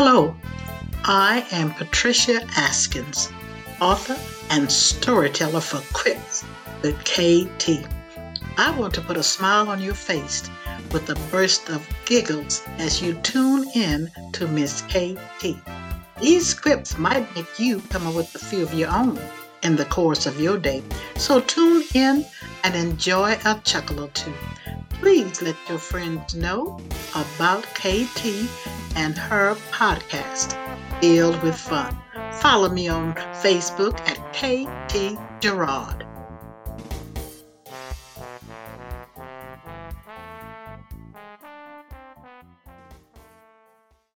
Hello, I am Patricia Askins, author and storyteller for Quips with KT. I want to put a smile on your face with a burst of giggles as you tune in to Miss KT. These scripts might make you come up with a few of your own in the course of your day, so tune in and enjoy a chuckle or two. Please let your friends know about KT and her podcast, Filled with Fun. Follow me on Facebook at KT Gerard.